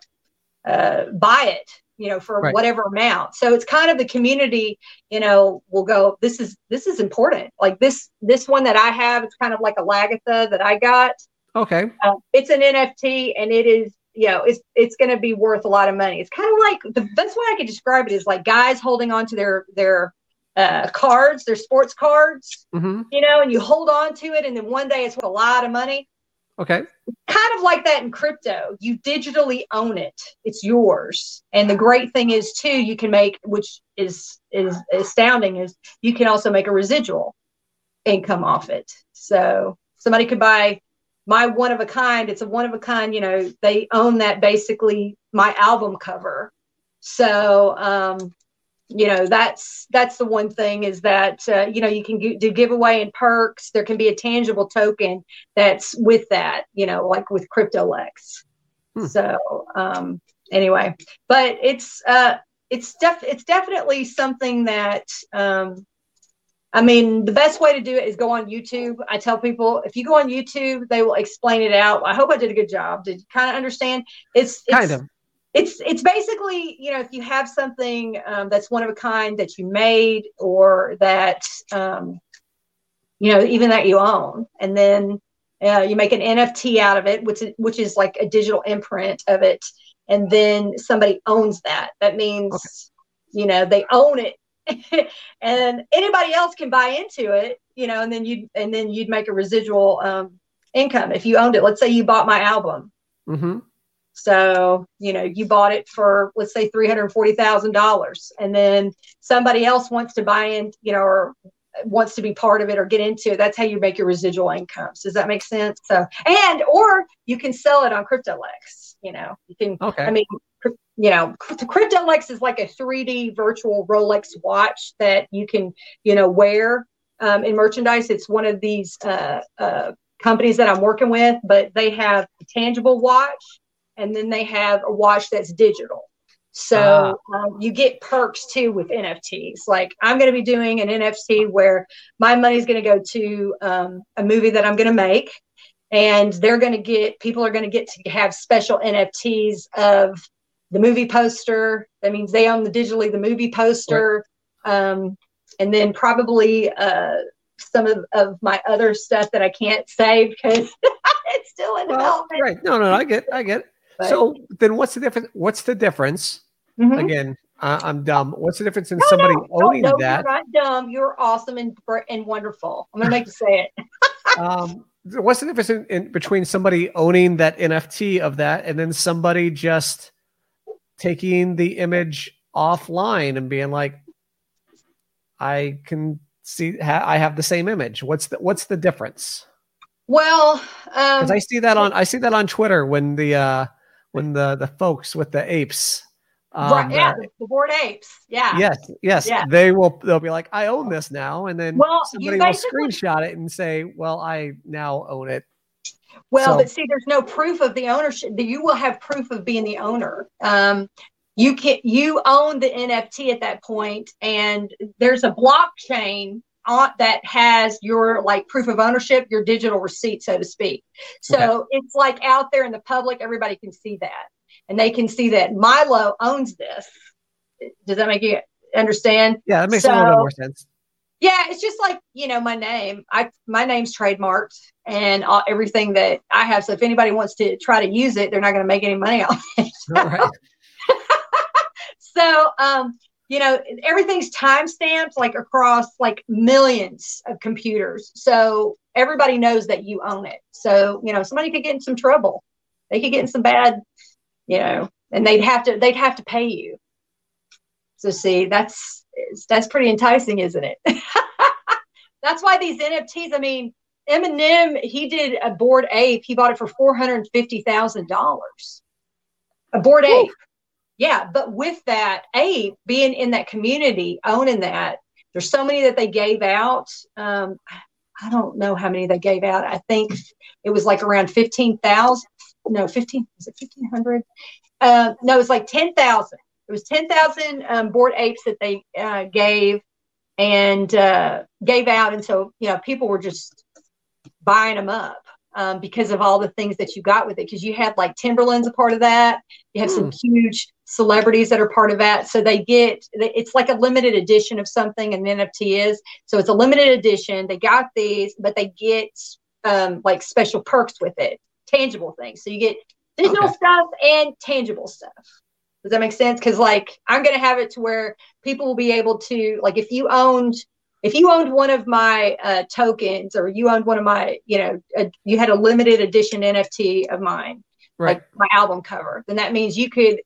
uh, buy it, you know, for Right. whatever amount. So it's kind of the community, you know, will go. This is this is important. Like this this one that I have, it's kind of like a Lagatha that I got. Okay. Uh, it's an NFT, and it is. You know, it's it's going to be worth a lot of money. It's kind of like the best way I could describe it is like guys holding on to their their uh, cards, their sports cards, hmm you know, and you hold on to it, and then one day it's worth a lot of money. Okay. Kind of like that in crypto. You digitally own it. It's yours. And the great thing is too, you can make, which is is astounding, is you can also make a residual income off it. So somebody could buy my one of a kind. It's a one of a kind. You know, they own that basically my album cover. So um, you know that's that's the one thing is that uh, you know you can g- do giveaway and perks there can be a tangible token that's with that you know like with cryptolex Hmm. so um anyway but it's uh it's def it's definitely something that um I mean, the best way to do it is go on YouTube. I tell people if you go on YouTube, they will explain it out. I hope I did a good job. Did you kind of understand? It's, it's Kind of. It's it's basically you know if you have something um, that's one of a kind that you made or that um, you know even that you own and then uh, you make an nft out of it which is, which is like a digital imprint of it and then somebody owns that. That means you know they own it. <laughs> And anybody else can buy into it you know and then you and then you'd make a residual um, income if you owned it. Let's say you bought my album. Hmm so, you know, you bought it for, let's say, $340,000. And then somebody else wants to buy in, you know, or wants to be part of it or get into it. That's how you make your residual incomes. Does that make sense? So, and, or you can sell it on CryptoLex. You know, you can, Okay. I mean, you know, the CryptoLex is like a 3D virtual Rolex watch that you can, you know, wear um, in merchandise. It's one of these uh, uh, companies that I'm working with, but they have a tangible watch and then they have a watch that's digital. So um, you get perks too with NFTs. Like I'm going to be doing an NFT where my money's going to go to um, a movie that I'm going to make, and they're going to get people are going to get to have special NFTs of the movie poster. That means they own the digitally the movie poster, um, and then probably uh, some of, of my other stuff that I can't say because <laughs> it's still in Well, development. right. No, no, I get, I get. But- So then, what's the difference? What's the difference? Mhm. Again, I I'm dumb. What's the difference in No, somebody no, owning no, that? You're not dumb. You're awesome and and wonderful. I'm gonna make you say it. <laughs> Um, what's the difference in, in between somebody owning that NFT of that and then somebody just taking the image offline and being like, I can see, ha- I have the same image. What's the what's the difference? Well, um, I see that on I see that on Twitter when the uh, when the the folks with the apes. Um, right, yeah, uh, the Bored Apes. Yeah. Yes, yes. Yeah. They will they'll be like, I own this now, and then Well, somebody will screenshot it and say, Well, I now own it. Well, So- but see, there's no proof of the ownership. You will have proof of being the owner. Um, you can you own the NFT at that point, and there's a blockchain on that has your like proof of ownership, your digital receipt, so to speak. So it's like out there in the public, everybody can see that, and they can see that Milo owns this. Does that make you understand? Yeah, that makes a little bit more sense. Yeah, it's just like you know my name. I my name's trademarked and all, everything that I have. So if anybody wants to try to use it, they're not going to make any money off it. <laughs> <laughs> So um, you know everything's time stamped like across like millions of computers. So everybody knows that you own it. So you know somebody could get in some trouble. They could get in some bad, you know, and they'd have to they'd have to pay you. So see, that's that's pretty enticing, isn't it? <laughs> that's why these NFTs. I mean, Eminem, he did a Bored Ape. He bought it for four hundred fifty thousand dollars. A Bored Ape. Yeah, but with that a being in that community, owning that, there's so many that they gave out. Um, I don't know how many they gave out. I think it was like around fifteen thousand. No, fifteen. Was it fifteen hundred? Uh, no, it was like ten thousand. It was ten thousand um, Bored Apes that they uh, gave and uh, gave out, and so you know people were just buying them up um, because of all the things that you got with it. Because you had like Timberland's a part of that. You have some hmm. huge celebrities that are part of that. So they get it's like a limited edition of something, and NFT is. So it's a limited edition. They got these, but they get um, like special perks with it, tangible things. So you get digital okay. stuff and tangible stuff. Does that make sense? Because like I'm gonna have it to where people will be able to like if you owned if you owned one of my uh, tokens or you owned one of my, you know, a, you had a limited edition NFT of mine, right. like my album cover, then that means you could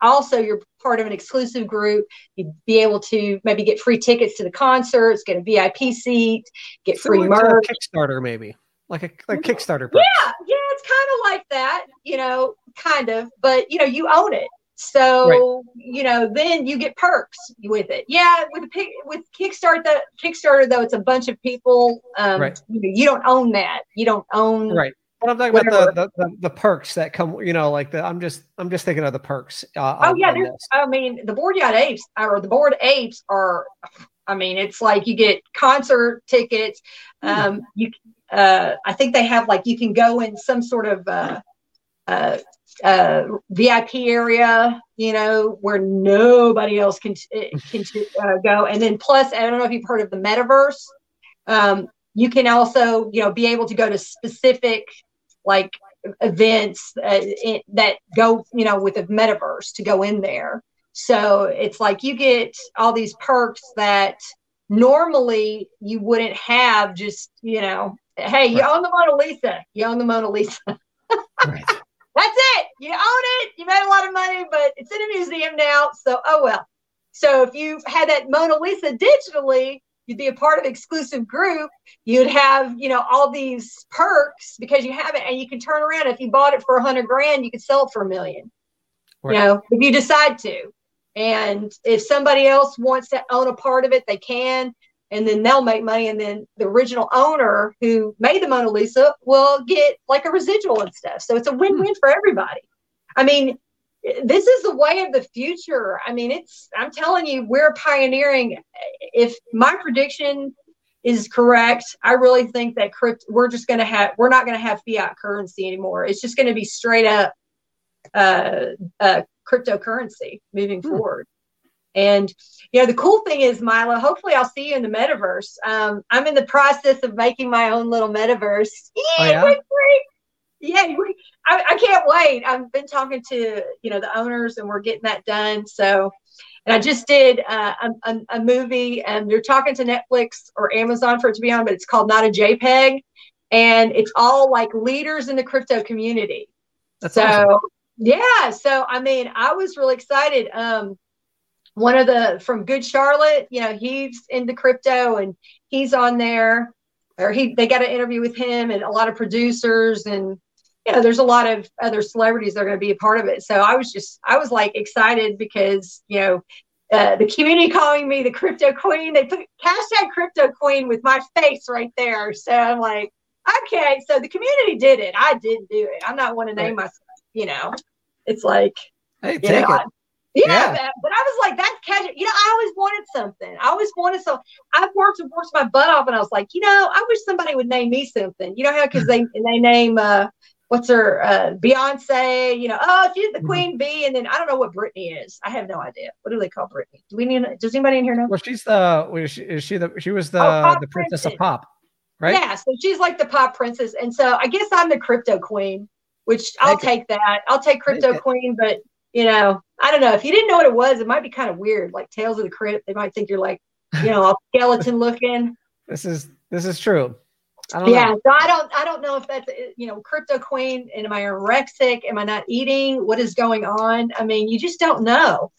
also you're part of an exclusive group. You'd be able to maybe get free tickets to the concerts, get a VIP seat, get free merch. Kickstarter, maybe like a like Kickstarter. Yeah, yeah, it's kind of like that, you know, kind of, but you know, you own it. So right. you know, then you get perks with it. Yeah, with with Kickstarter, the Kickstarter though, it's a bunch of people. Um, right. you, know, you don't own that. You don't own right. But I'm talking whatever. about the, the, the, perks that come, you know, like the I'm just I'm just thinking of the perks. Uh, oh yeah, I mean the Bored Yacht Apes or the Bored Apes are, I mean it's like you get concert tickets. Um, you, uh, I think they have like you can go in some sort of uh, uh, uh, VIP area, you know, where nobody else can can <laughs> uh, go. And then plus, I don't know if you've heard of the metaverse. Um, you can also, you know, be able to go to specific like events uh, in, that go, you know, with the metaverse to go in there. So it's like you get all these perks that normally you wouldn't have. Just you know, hey, you right. own the Mona Lisa. You own the Mona Lisa. <laughs> right. That's it. You own it. You made a lot of money, but it's in a museum now. So, oh well. So if you had that Mona Lisa digitally, you'd be a part of exclusive group. You'd have, you know, all these perks because you have it, and you can turn around. If you bought it for a hundred grand, you could sell it for a million. Right. You know, if you decide to. And if somebody else wants to own a part of it, they can and then they'll make money and then the original owner who made the mona lisa will get like a residual and stuff so it's a hmm. win-win for everybody i mean this is the way of the future i mean it's i'm telling you we're pioneering if my prediction is correct i really think that crypt we're just going to have we're not going to have fiat currency anymore it's just going to be straight up uh, uh cryptocurrency moving hmm. forward and you know, the cool thing is, Milo. Hopefully, I'll see you in the metaverse. Um, I'm in the process of making my own little metaverse. Oh, yeah, oh, yeah? Yeah we, I, I, can't wait. I've been talking to you know the owners, and we're getting that done. So, and I just did uh, a, a, a, movie, and they're talking to Netflix or Amazon for it to be on, but it's called Not a JPEG, and it's all like leaders in the crypto community. That's so. Awesome. Yeah, so I mean, I was really excited. Um, one of the from Good Charlotte, you know, he's into crypto and he's on there. Or he they got an interview with him and a lot of producers and you know, there's a lot of other celebrities that are going to be a part of it. So I was just I was like excited because you know uh, the community calling me the crypto queen. They put hashtag crypto queen with my face right there. So I'm like, okay. So the community did it. I didn't do it. I'm not one to name myself. You know, it's like, hey, take know, it. Yeah, yeah. but I was like, that's casual. You know, I always wanted something. I always wanted some. I've worked and worked my butt off, and I was like, you know, I wish somebody would name me something. You know how because they they name uh what's her uh Beyonce. You know, oh she's the mm-hmm. queen bee, and then I don't know what Britney is. I have no idea. What do they call Britney? Do we need? Does anybody in here know? Well, she's the. Is she, is she the? She was the oh, the princess, princess of pop, right? Yeah, so she's like the pop princess, and so I guess I'm the crypto queen, which I'll take, take that. I'll take crypto take queen, but you know, I don't know. If you didn't know what it was, it might be kind of weird, like Tales of the Crypt. They might think you're like, you know, all <laughs> skeleton looking. This is this is true. I yeah, know. so I don't I don't know if that's you know crypto queen and am I anorexic? Am I not eating? What is going on? I mean, you just don't know.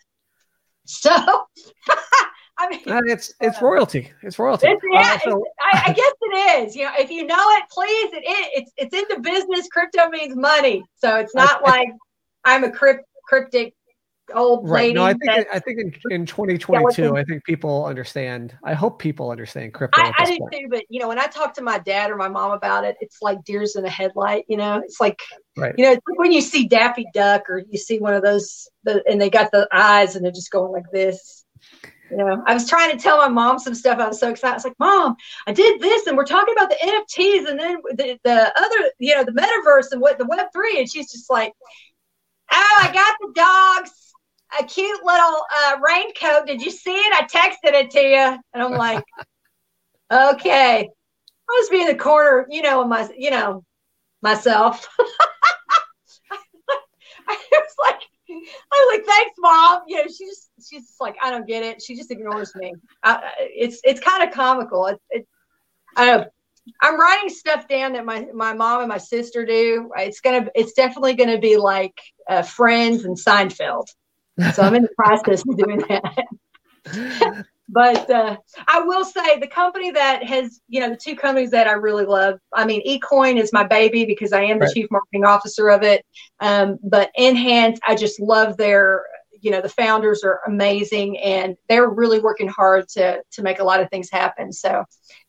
So, <laughs> I mean, Uh, it's it's royalty. It's royalty. it's, yeah, Uh, so- I, I guess it is. You know, if you know it, please. It, it it's it's in the business. Crypto means money, so it's not like I'm a crypt, cryptic old right. lady. No, I think that- I think in, in 2022, I think people understand. I hope people understand crypto. I, I do point. too, but you know, when I talk to my dad or my mom about it, it's like deers in a headlight. You know, it's like Right. you know, it's like when you see Daffy Duck or you see one of those, the, and they got the eyes and they're just going like this. You know, I was trying to tell my mom some stuff. I was so excited. I was like, "Mom, I did this, and we're talking about the NFTs, and then the, the other, you know, the metaverse and what the Web three. And she's just like, "Oh, I got the dogs." A cute little uh, raincoat. Did you see it? I texted it to you, and I'm like, <laughs> okay. I was being in the corner, you know, my, you know, myself. <laughs> I was like, I was like, thanks, mom. You know, she just, she's just like, I don't get it. She just ignores me. I, I- it's, it's kind of comical. It, it, I know. I'm writing stuff down that my, my mom and my sister do. It's gonna, it's definitely gonna be like uh, Friends and Seinfeld. So I'm in the process of doing that <laughs> but uh, I will say the company that has, you know, the two companies that I really love. I mean, eCoin is my baby because I am the Right. chief marketing officer of it. Um, but Enhance, I just love their, you know, the founders are amazing and they're really working hard to to make a lot of things happen. So,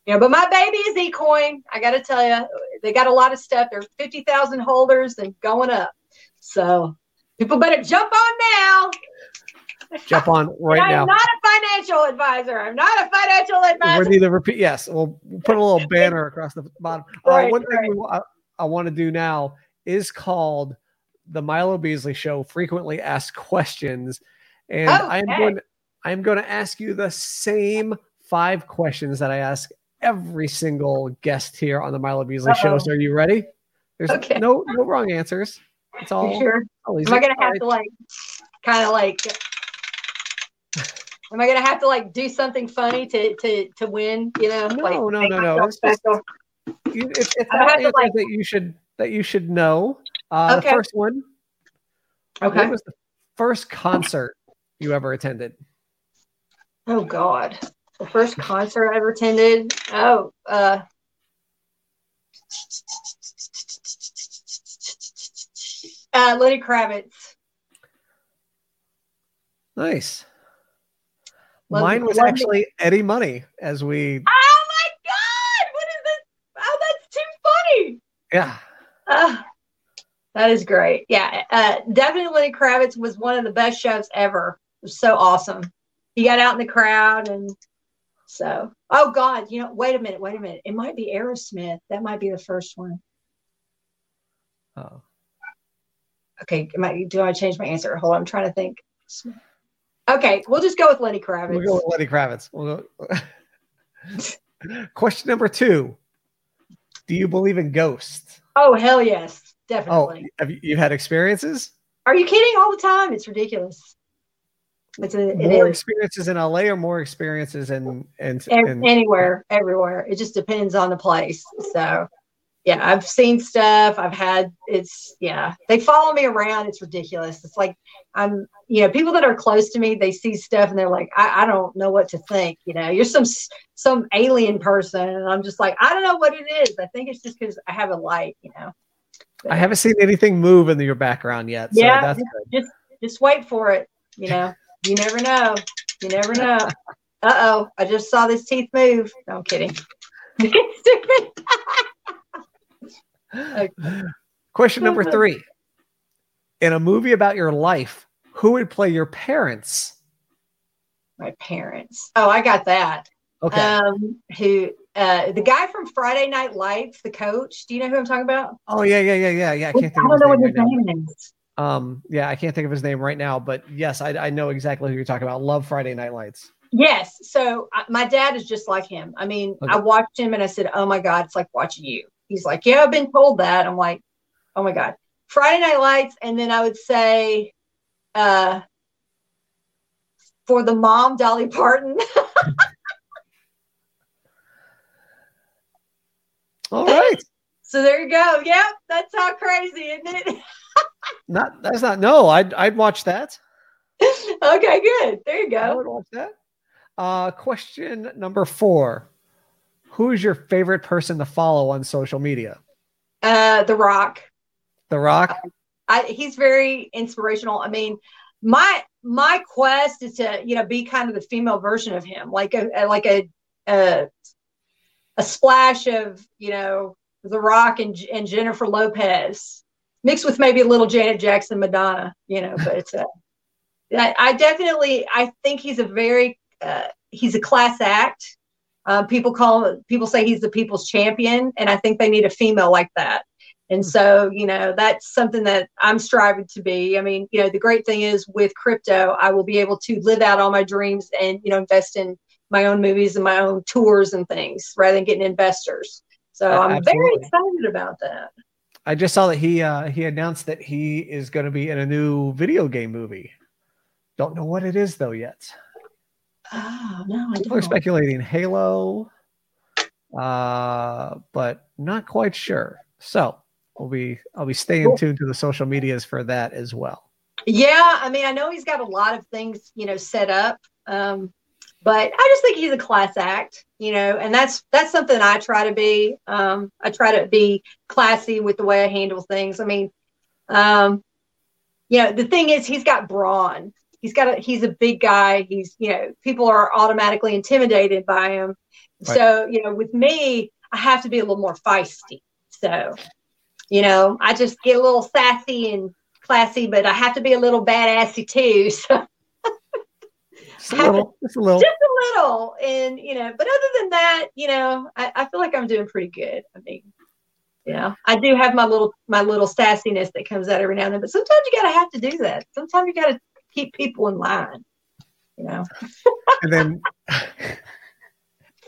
you know, but my baby is eCoin. I got to tell you, they got a lot of stuff. They're fifty thousand holders and going up. So people better jump on now. Jump on right And now. I'm not a financial advisor. I'm not a financial advisor. We're neither repeat. Yes, we'll put a little banner across the bottom. Uh, Right, one thing right. we, I, I want to do now is called the Milo Beasley Show. Frequently asked questions, and I am Okay. going. I am going to ask you the same five questions that I ask every single guest here on the Milo Beasley Show. Uh-oh. So, are you ready? There's Okay. no no wrong answers. It's all. You sure? all. Am I gonna have to like, kind of like? Am I gonna have to like do something funny to to to win? You know? No, like, no, no, no. It's just- You- It's, it's I have to, like- that you should that you should know. Uh, Okay. The first one. Okay. What was the first concert you ever attended? Oh God, the first concert I ever attended. Oh, uh, uh, Lenny Kravitz. Nice. Love- Mine was actually Eddie Money as we Oh my God! What is this? Oh, that's too funny. yeah. Uh, that is great. Yeah, uh, definitely Lenny Kravitz was one of the best shows ever. It was so awesome. He got out in the crowd and so. Oh God, you know. Wait a minute. Wait a minute. It might be Aerosmith. That might be the first one. Oh. Okay. Am I, do I change my answer? Hold on. I'm trying to think. Okay, we'll just go with Lenny Kravitz. We'll go with Lenny Kravitz. We'll go. <laughs> Question number two. Do you believe in ghosts? oh hell yes, definitely. Oh, have you you've had experiences? Are you kidding? All the time. It's ridiculous. It's a, More is. experiences in LA or more experiences in in, in anywhere, everywhere. It just depends on the place. So, yeah, I've seen stuff. I've had it's yeah. They follow me around. It's ridiculous. It's like I'm you know people that are close to me. They see stuff and they're like, I, I don't know what to think. You know, you're some some alien person, and I'm just like, I don't know what it is. I think it's just because I have a light. You know. I haven't seen anything move in your background yet. So Yeah. that's good. Just wait for it. You know. You never know. You never know. <laughs> Uh oh! I just saw this teeth move. No, I'm kidding. <laughs> Stupid. <laughs> Question number three. In a movie about your life, who would play your parents? my parents. Oh, I got that. Okay. Um, who uh the guy from Friday Night Lights, the coach. Do you know who I'm talking about? oh yeah, yeah, yeah, yeah, yeah. I I can't think of don't his know name what right his now. name is. Um, yeah, I can't think of his name right now, but yes, I, I know exactly who you're talking about. Love Friday Night Lights. Yes. So uh, my dad is just like him. I mean, Okay. I watched him and I said, "Oh my God, it's like watching you." He's like, "Yeah, I've been told that." I'm like, "Oh my God." Friday Night Lights, and then I would say, uh, for the mom, Dolly Parton. <laughs> All right. so there you go. Yep, that's how crazy, isn't it? <laughs> not that's not no. I'd I'd watch that. <laughs> Okay, good. There you go. I would watch that. Uh, question number four: Who is your favorite person to follow on social media? Uh, The Rock. The Rock. I, he's very inspirational. I mean, my my quest is to you know be kind of the female version of him, like a, like a a, a splash of you know The Rock and and Jennifer Lopez mixed with maybe a little Janet Jackson, Madonna. You know, but uh, <laughs> I, I definitely I think he's a very uh, he's a class act. Uh, people call people say he's the people's champion, and I think they need a female like that. And so, you know, that's something that I'm striving to be. I mean, you know, the great thing is with crypto, I will be able to live out all my dreams and, you know, invest in my own movies and my own tours and things rather than getting investors. So I'm very excited about that. I just saw that he uh, he announced that he is going to be in a new video game movie. Don't know what it is though yet. Oh, no, I People are don't. speculating Halo, uh, but not quite sure. So we'll be I'll be staying Cool. tuned to the social medias for that as well. Yeah, I mean, I know he's got a lot of things, you know, set up. Um, but I just think he's a class act, you know, and that's that's something I try to be. Um, I try to be classy with the way I handle things. I mean, um, you know, the thing is he's got brawn. He's got a he's a big guy. He's, you know, people are automatically intimidated by him. Right. So, you know, with me, I have to be a little more feisty. So, you know, I just get a little sassy and classy, but I have to be a little badassy too. <laughs> So Just a little, <laughs> just a little. just a little. And, you know, but other than that, you know, I, I feel like I'm doing pretty good. I mean, you know, I do have my little my little sassiness that comes out every now and then, but sometimes you gotta have to do that. Sometimes you gotta keep people in line. You know. <laughs> and then <laughs>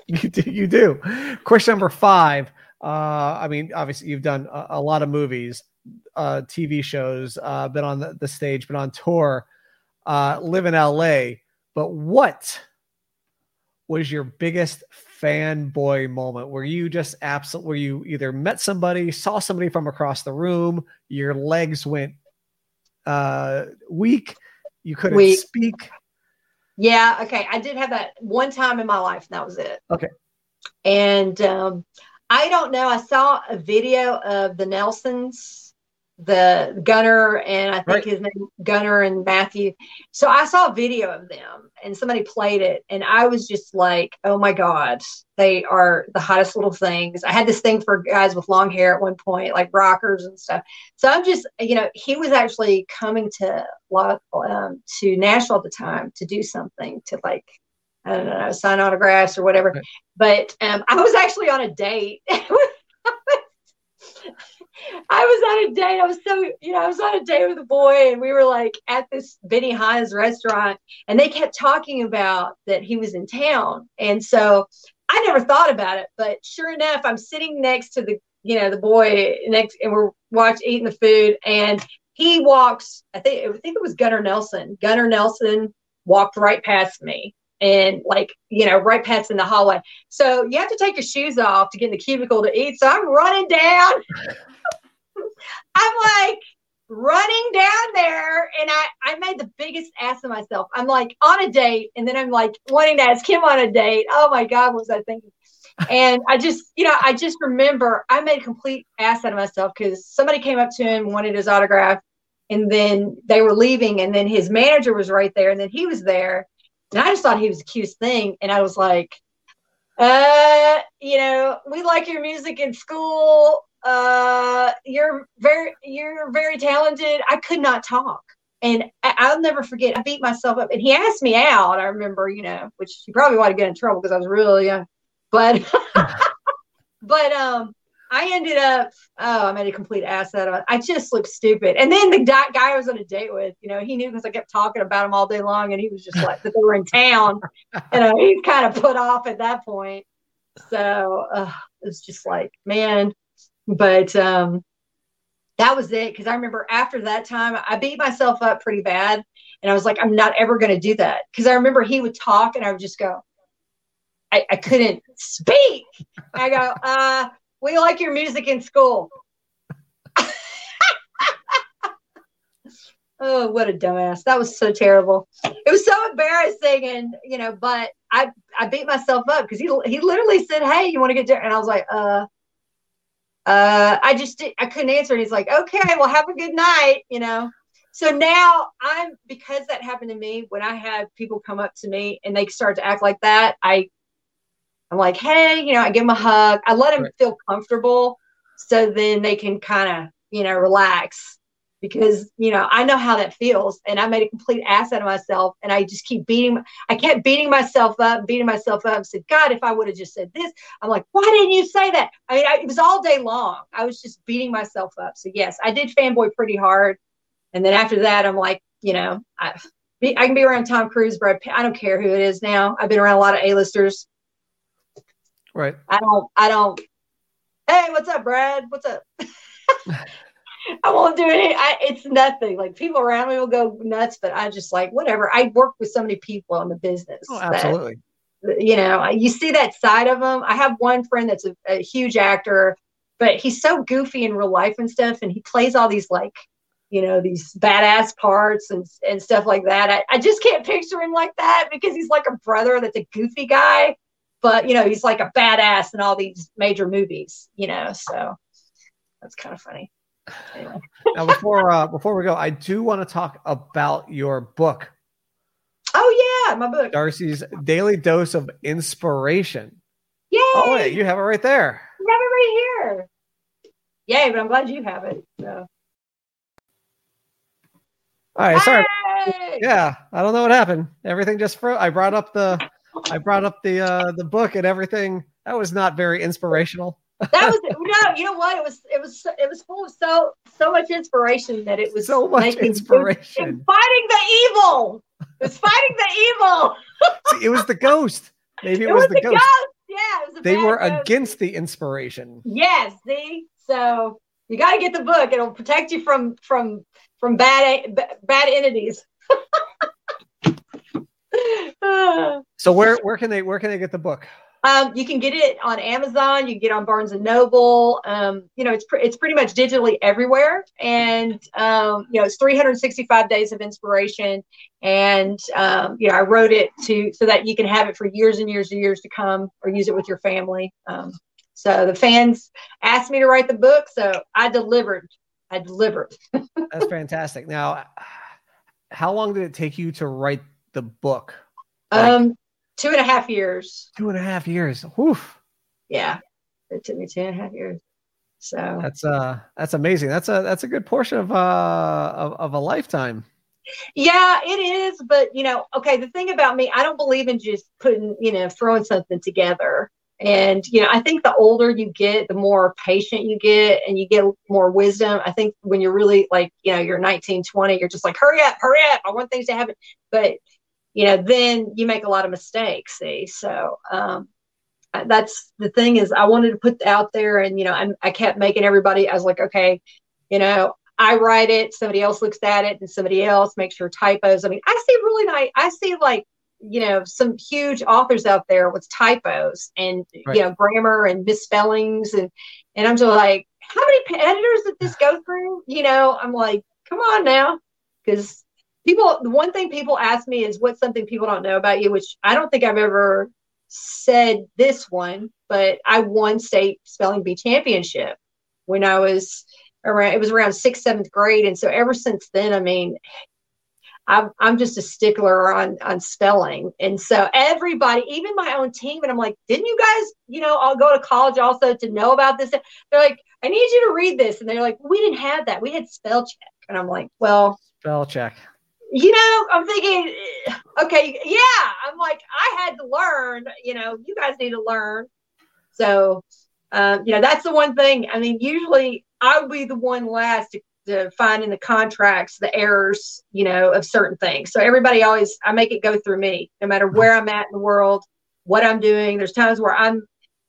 you do, you do. Question number five. Uh, I mean, obviously, you've done a, a lot of movies, uh, TV shows, uh, been on the, the stage, been on tour, uh, live in LA. But what was your biggest fanboy moment? Where you just absolutely, where you either met somebody, saw somebody from across the room, your legs went uh, weak, you couldn't Weak. speak. Yeah, okay. I did have that one time in my life, and that was it. Okay. And um, I don't know. I saw a video of the Nelsons, the Gunnar, and I think Right. his name Gunnar and Matthew. So I saw a video of them, and somebody played it, and I was just like, "Oh my god, they are the hottest little things." I had this thing for guys with long hair at one point, like rockers and stuff. So I'm just, you know, he was actually coming to um, to Nashville at the time to do something to like, I don't know, sign autographs or whatever. Right. But um, I was actually on a date. <laughs> I was on a date. I was so, you know, I was on a date with a boy, and we were like at this Benihana's restaurant, and they kept talking about that he was in town. And so I never thought about it, but sure enough, I'm sitting next to the, you know, the boy next, and we're watching eating the food, and he walks. I think I think it was Gunnar Nelson. Gunnar Nelson walked right past me, and like you know, right past in the hallway. So you have to take your shoes off to get in the cubicle to eat. So I'm running down. <laughs> I'm like running down there, and I I made the biggest ass of myself. I'm like on a date, and then I'm like wanting to ask him on a date. Oh my God, what was I thinking? And I just, you know, I just remember I made a complete ass out of myself because somebody came up to him, wanted his autograph, and then they were leaving, and then his manager was right there, and then he was there, and I just thought he was the cutest thing, and I was like, uh, you know, we like your music in school. Uh, you're very, you're very talented. I could not talk, and I, I'll never forget. I beat myself up, and he asked me out. I remember, you know, which he probably wanted to get in trouble because I was really young, but, <laughs> but um, I ended up, oh, I made a complete ass out of it. I just looked stupid. And then the guy, I was on a date with, you know, he knew because I kept talking about him all day long, and he was just like that they were in town. you know, he's kind of put off at that point. So uh, it was just like, man. But um, that was it because I remember after that time, I beat myself up pretty bad, and I was like, I'm not ever going to do that because I remember he would talk, and I would just go, I, I couldn't speak. I go, uh, we like your music in school. <laughs> oh, what a dumbass. That was so terrible. It was so embarrassing. And, you know, but I, I beat myself up because he, he literally said, Hey, you want to get dinner? And I was like, uh, uh, I just did, I couldn't answer. And he's like, okay, well, have a good night, you know. So now I'm because that happened to me when I have people come up to me and they start to act like that. I I'm like, hey, you know, I give them a hug. I let them right. feel comfortable so then they can kind of, you know, relax because, you know, I know how that feels. And I made a complete ass out of myself. And I just keep beating, I kept beating myself up, beating myself up. I said, God, if I would have just said this, I'm like, why didn't you say that? I mean, I, it was all day long. I was just beating myself up. So, yes, I did fanboy pretty hard. And then after that, I'm like, you know, I, I can be around Tom Cruise, Brad Pitt. I don't care who it is now. I've been around a lot of A-listers. Right. I don't, I don't, hey, what's up, Brad? What's up? <laughs> I won't do any. I, it's nothing. Like people around me will go nuts, but I just like whatever. I work with so many people in the business. Oh, absolutely. That, you know, you see that side of them. I have one friend that's a, a huge actor, but he's so goofy in real life and stuff, and he plays all these like you know, these badass parts and, and stuff like that. I, I just can't picture him like that because he's like a brother that's a goofy guy, but you know, he's like a badass in all these major movies, you know, so that's kind of funny. Anyway. <laughs> now before uh before we go, I do want to talk about your book. Oh yeah, my book. Darcy's Daily Dose of Inspiration. Yay! Oh wait, you have it right there. I have it right here. Yay, but I'm glad you have it. So all right, sorry. Hey! Yeah, I don't know what happened. Everything just froze. I brought up the I brought up the uh the book and everything. That was not very inspirational. that was <laughs> no, you know what? It was it was it was full of so so much inspiration that it was so much making, inspiration. It fighting the evil. It was fighting the evil. <laughs> See, it was the ghost. Maybe it, was the ghost. It was, was, the, ghost. ghost. Yeah, they were ghost. against the inspiration. Yes, see, so you got to get the book. It'll protect you from from from bad bad entities. <laughs> <laughs> so where where can they where can they get the book? Um, you can get it on Amazon. You can get it on Barnes and Noble. Um, you know, it's pre- it's pretty much digitally everywhere, and um, you know, it's 365 days of inspiration. And um, you know, I wrote it to so that you can have it for years and years and years to come, or use it with your family. Um, so the fans asked me to write the book, so I delivered. I delivered. <laughs> That's fantastic. Now, how long did it take you to write the book? Like, um, two and a half years. Two and a half years. Woof. Yeah, it took me two and a half years. So that's uh that's amazing. That's a that's a good portion of uh of, of a lifetime. Yeah, it is. But you know, okay, the thing about me, I don't believe in just putting, you know, throwing something together. And, you know, I think the older you get, the more patient you get and you get more wisdom. I think when you're really like, you know, you're 19, 20, you're just like, hurry up, hurry up. I want things to happen. But, you know, then you make a lot of mistakes. See, so, um, that's the thing is I wanted to put out there and, you know, I, I kept making everybody, I was like, okay, you know, I write it, somebody else looks at it and somebody else makes sure typos. I mean, I see really nice, I see like you know some huge authors out there with typos and right. you know grammar and misspellings and and i'm just like how many editors did this <sighs> go through you know i'm like come on now because people the one thing people ask me is what's something people don't know about you which i don't think i've ever said this one but i won state spelling bee championship when i was around it was around sixth seventh grade. And so ever since then i mean I'm, I'm just a stickler on on spelling. And so everybody even my own team and i'm like didn't you guys you know i'll go to college also to know about this? They're like i need you to read this. And they're like we didn't have that. We had spell check. And i'm like well spell check you know i'm thinking okay yeah i'm like i had to learn you know you guys need to learn so um, you know that's the one thing i mean usually i would be the one last to to find in the contracts the errors, you know, of certain things. So everybody always, I make it go through me, no matter where I'm at in the world, what I'm doing. There's times where I'm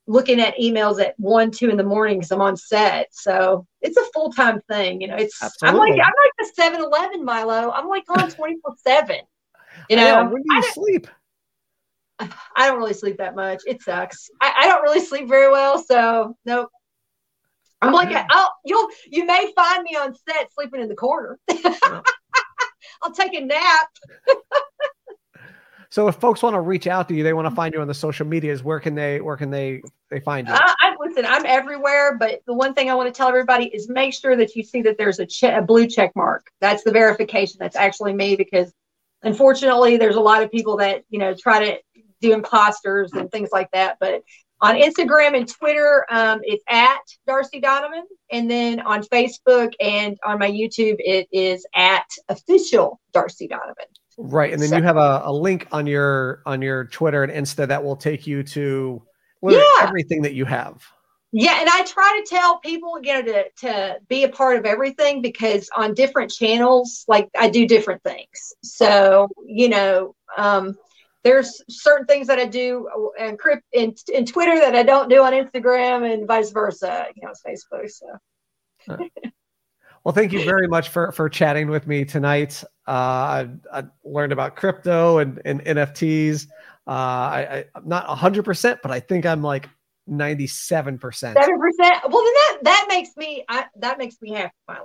looking at emails at one, two in the morning because I'm on set. So it's a full time thing. You know, it's Absolutely. I'm like I'm like the 7 Eleven Milo. I'm like on <laughs> 24 seven. You know, know when do you sleep? <sighs> I don't really sleep that much. It sucks. I, I don't really sleep very well. So nope. I'm like, oh, you'll you may find me on set sleeping in the corner. <laughs> I'll take a nap. <laughs> so if folks want to reach out to you, they want to find you on the social medias. Where can they? Where can they? They find you. I, I listen. I'm everywhere, but the one thing I want to tell everybody is make sure that you see that there's a, che- a blue check mark. That's the verification. That's actually me because unfortunately, there's a lot of people that you know try to do imposters and things like that. But on Instagram and Twitter, um, it's at Darcy Donavan, and then on Facebook and on my YouTube, it is at official Darcy Donavan. Right, and then so, you have a, a link on your on your Twitter and Insta that will take you to yeah. everything that you have. Yeah, and I try to tell people, you know, to to be a part of everything because on different channels, like I do different things. So, you know, um, there's certain things that I do and crypt in, in Twitter that I don't do on Instagram and vice versa, you know, Facebook. So. <laughs> well, thank you very much for for chatting with me tonight. Uh, I, I learned about crypto and, and NFTs. Uh, I, I'm not 100%, but I think I'm like 97%. 7%. Well, then that, that makes me, I, that makes me happy, Milo.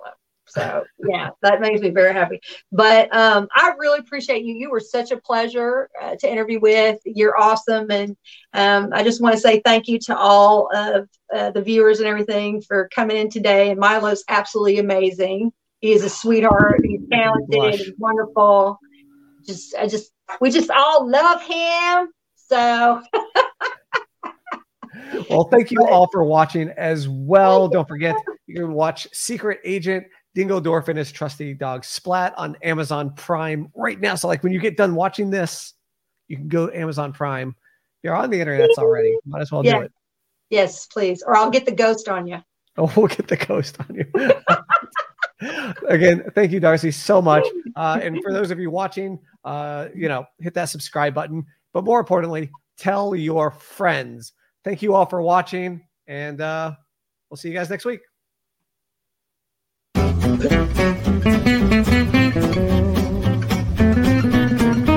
So <laughs> yeah, that makes me very happy. But um, I really appreciate you. You were such a pleasure uh, to interview with. You're awesome, and um, I just want to say thank you to all of uh, the viewers and everything for coming in today. And Milo's absolutely amazing. He is a sweetheart. He's talented. He's wonderful. Just, I just, we just all love him. So. <laughs> well, thank you <laughs> all for watching as well. Don't forget, you can watch Secret Agent Dingo Dorf and his trusty dog Splat on Amazon Prime right now. So, like, when you get done watching this, you can go to Amazon Prime. You're on the internet already. Might as well yeah. do it. Yes, please. Or I'll get the ghost on you. Oh, <laughs> we'll get the ghost on you. <laughs> Again, thank you, Darcy, so much. Uh, and for those of you watching, uh, you know, hit that subscribe button. But more importantly, tell your friends thank you all for watching, and uh, we'll see you guys next week. grande.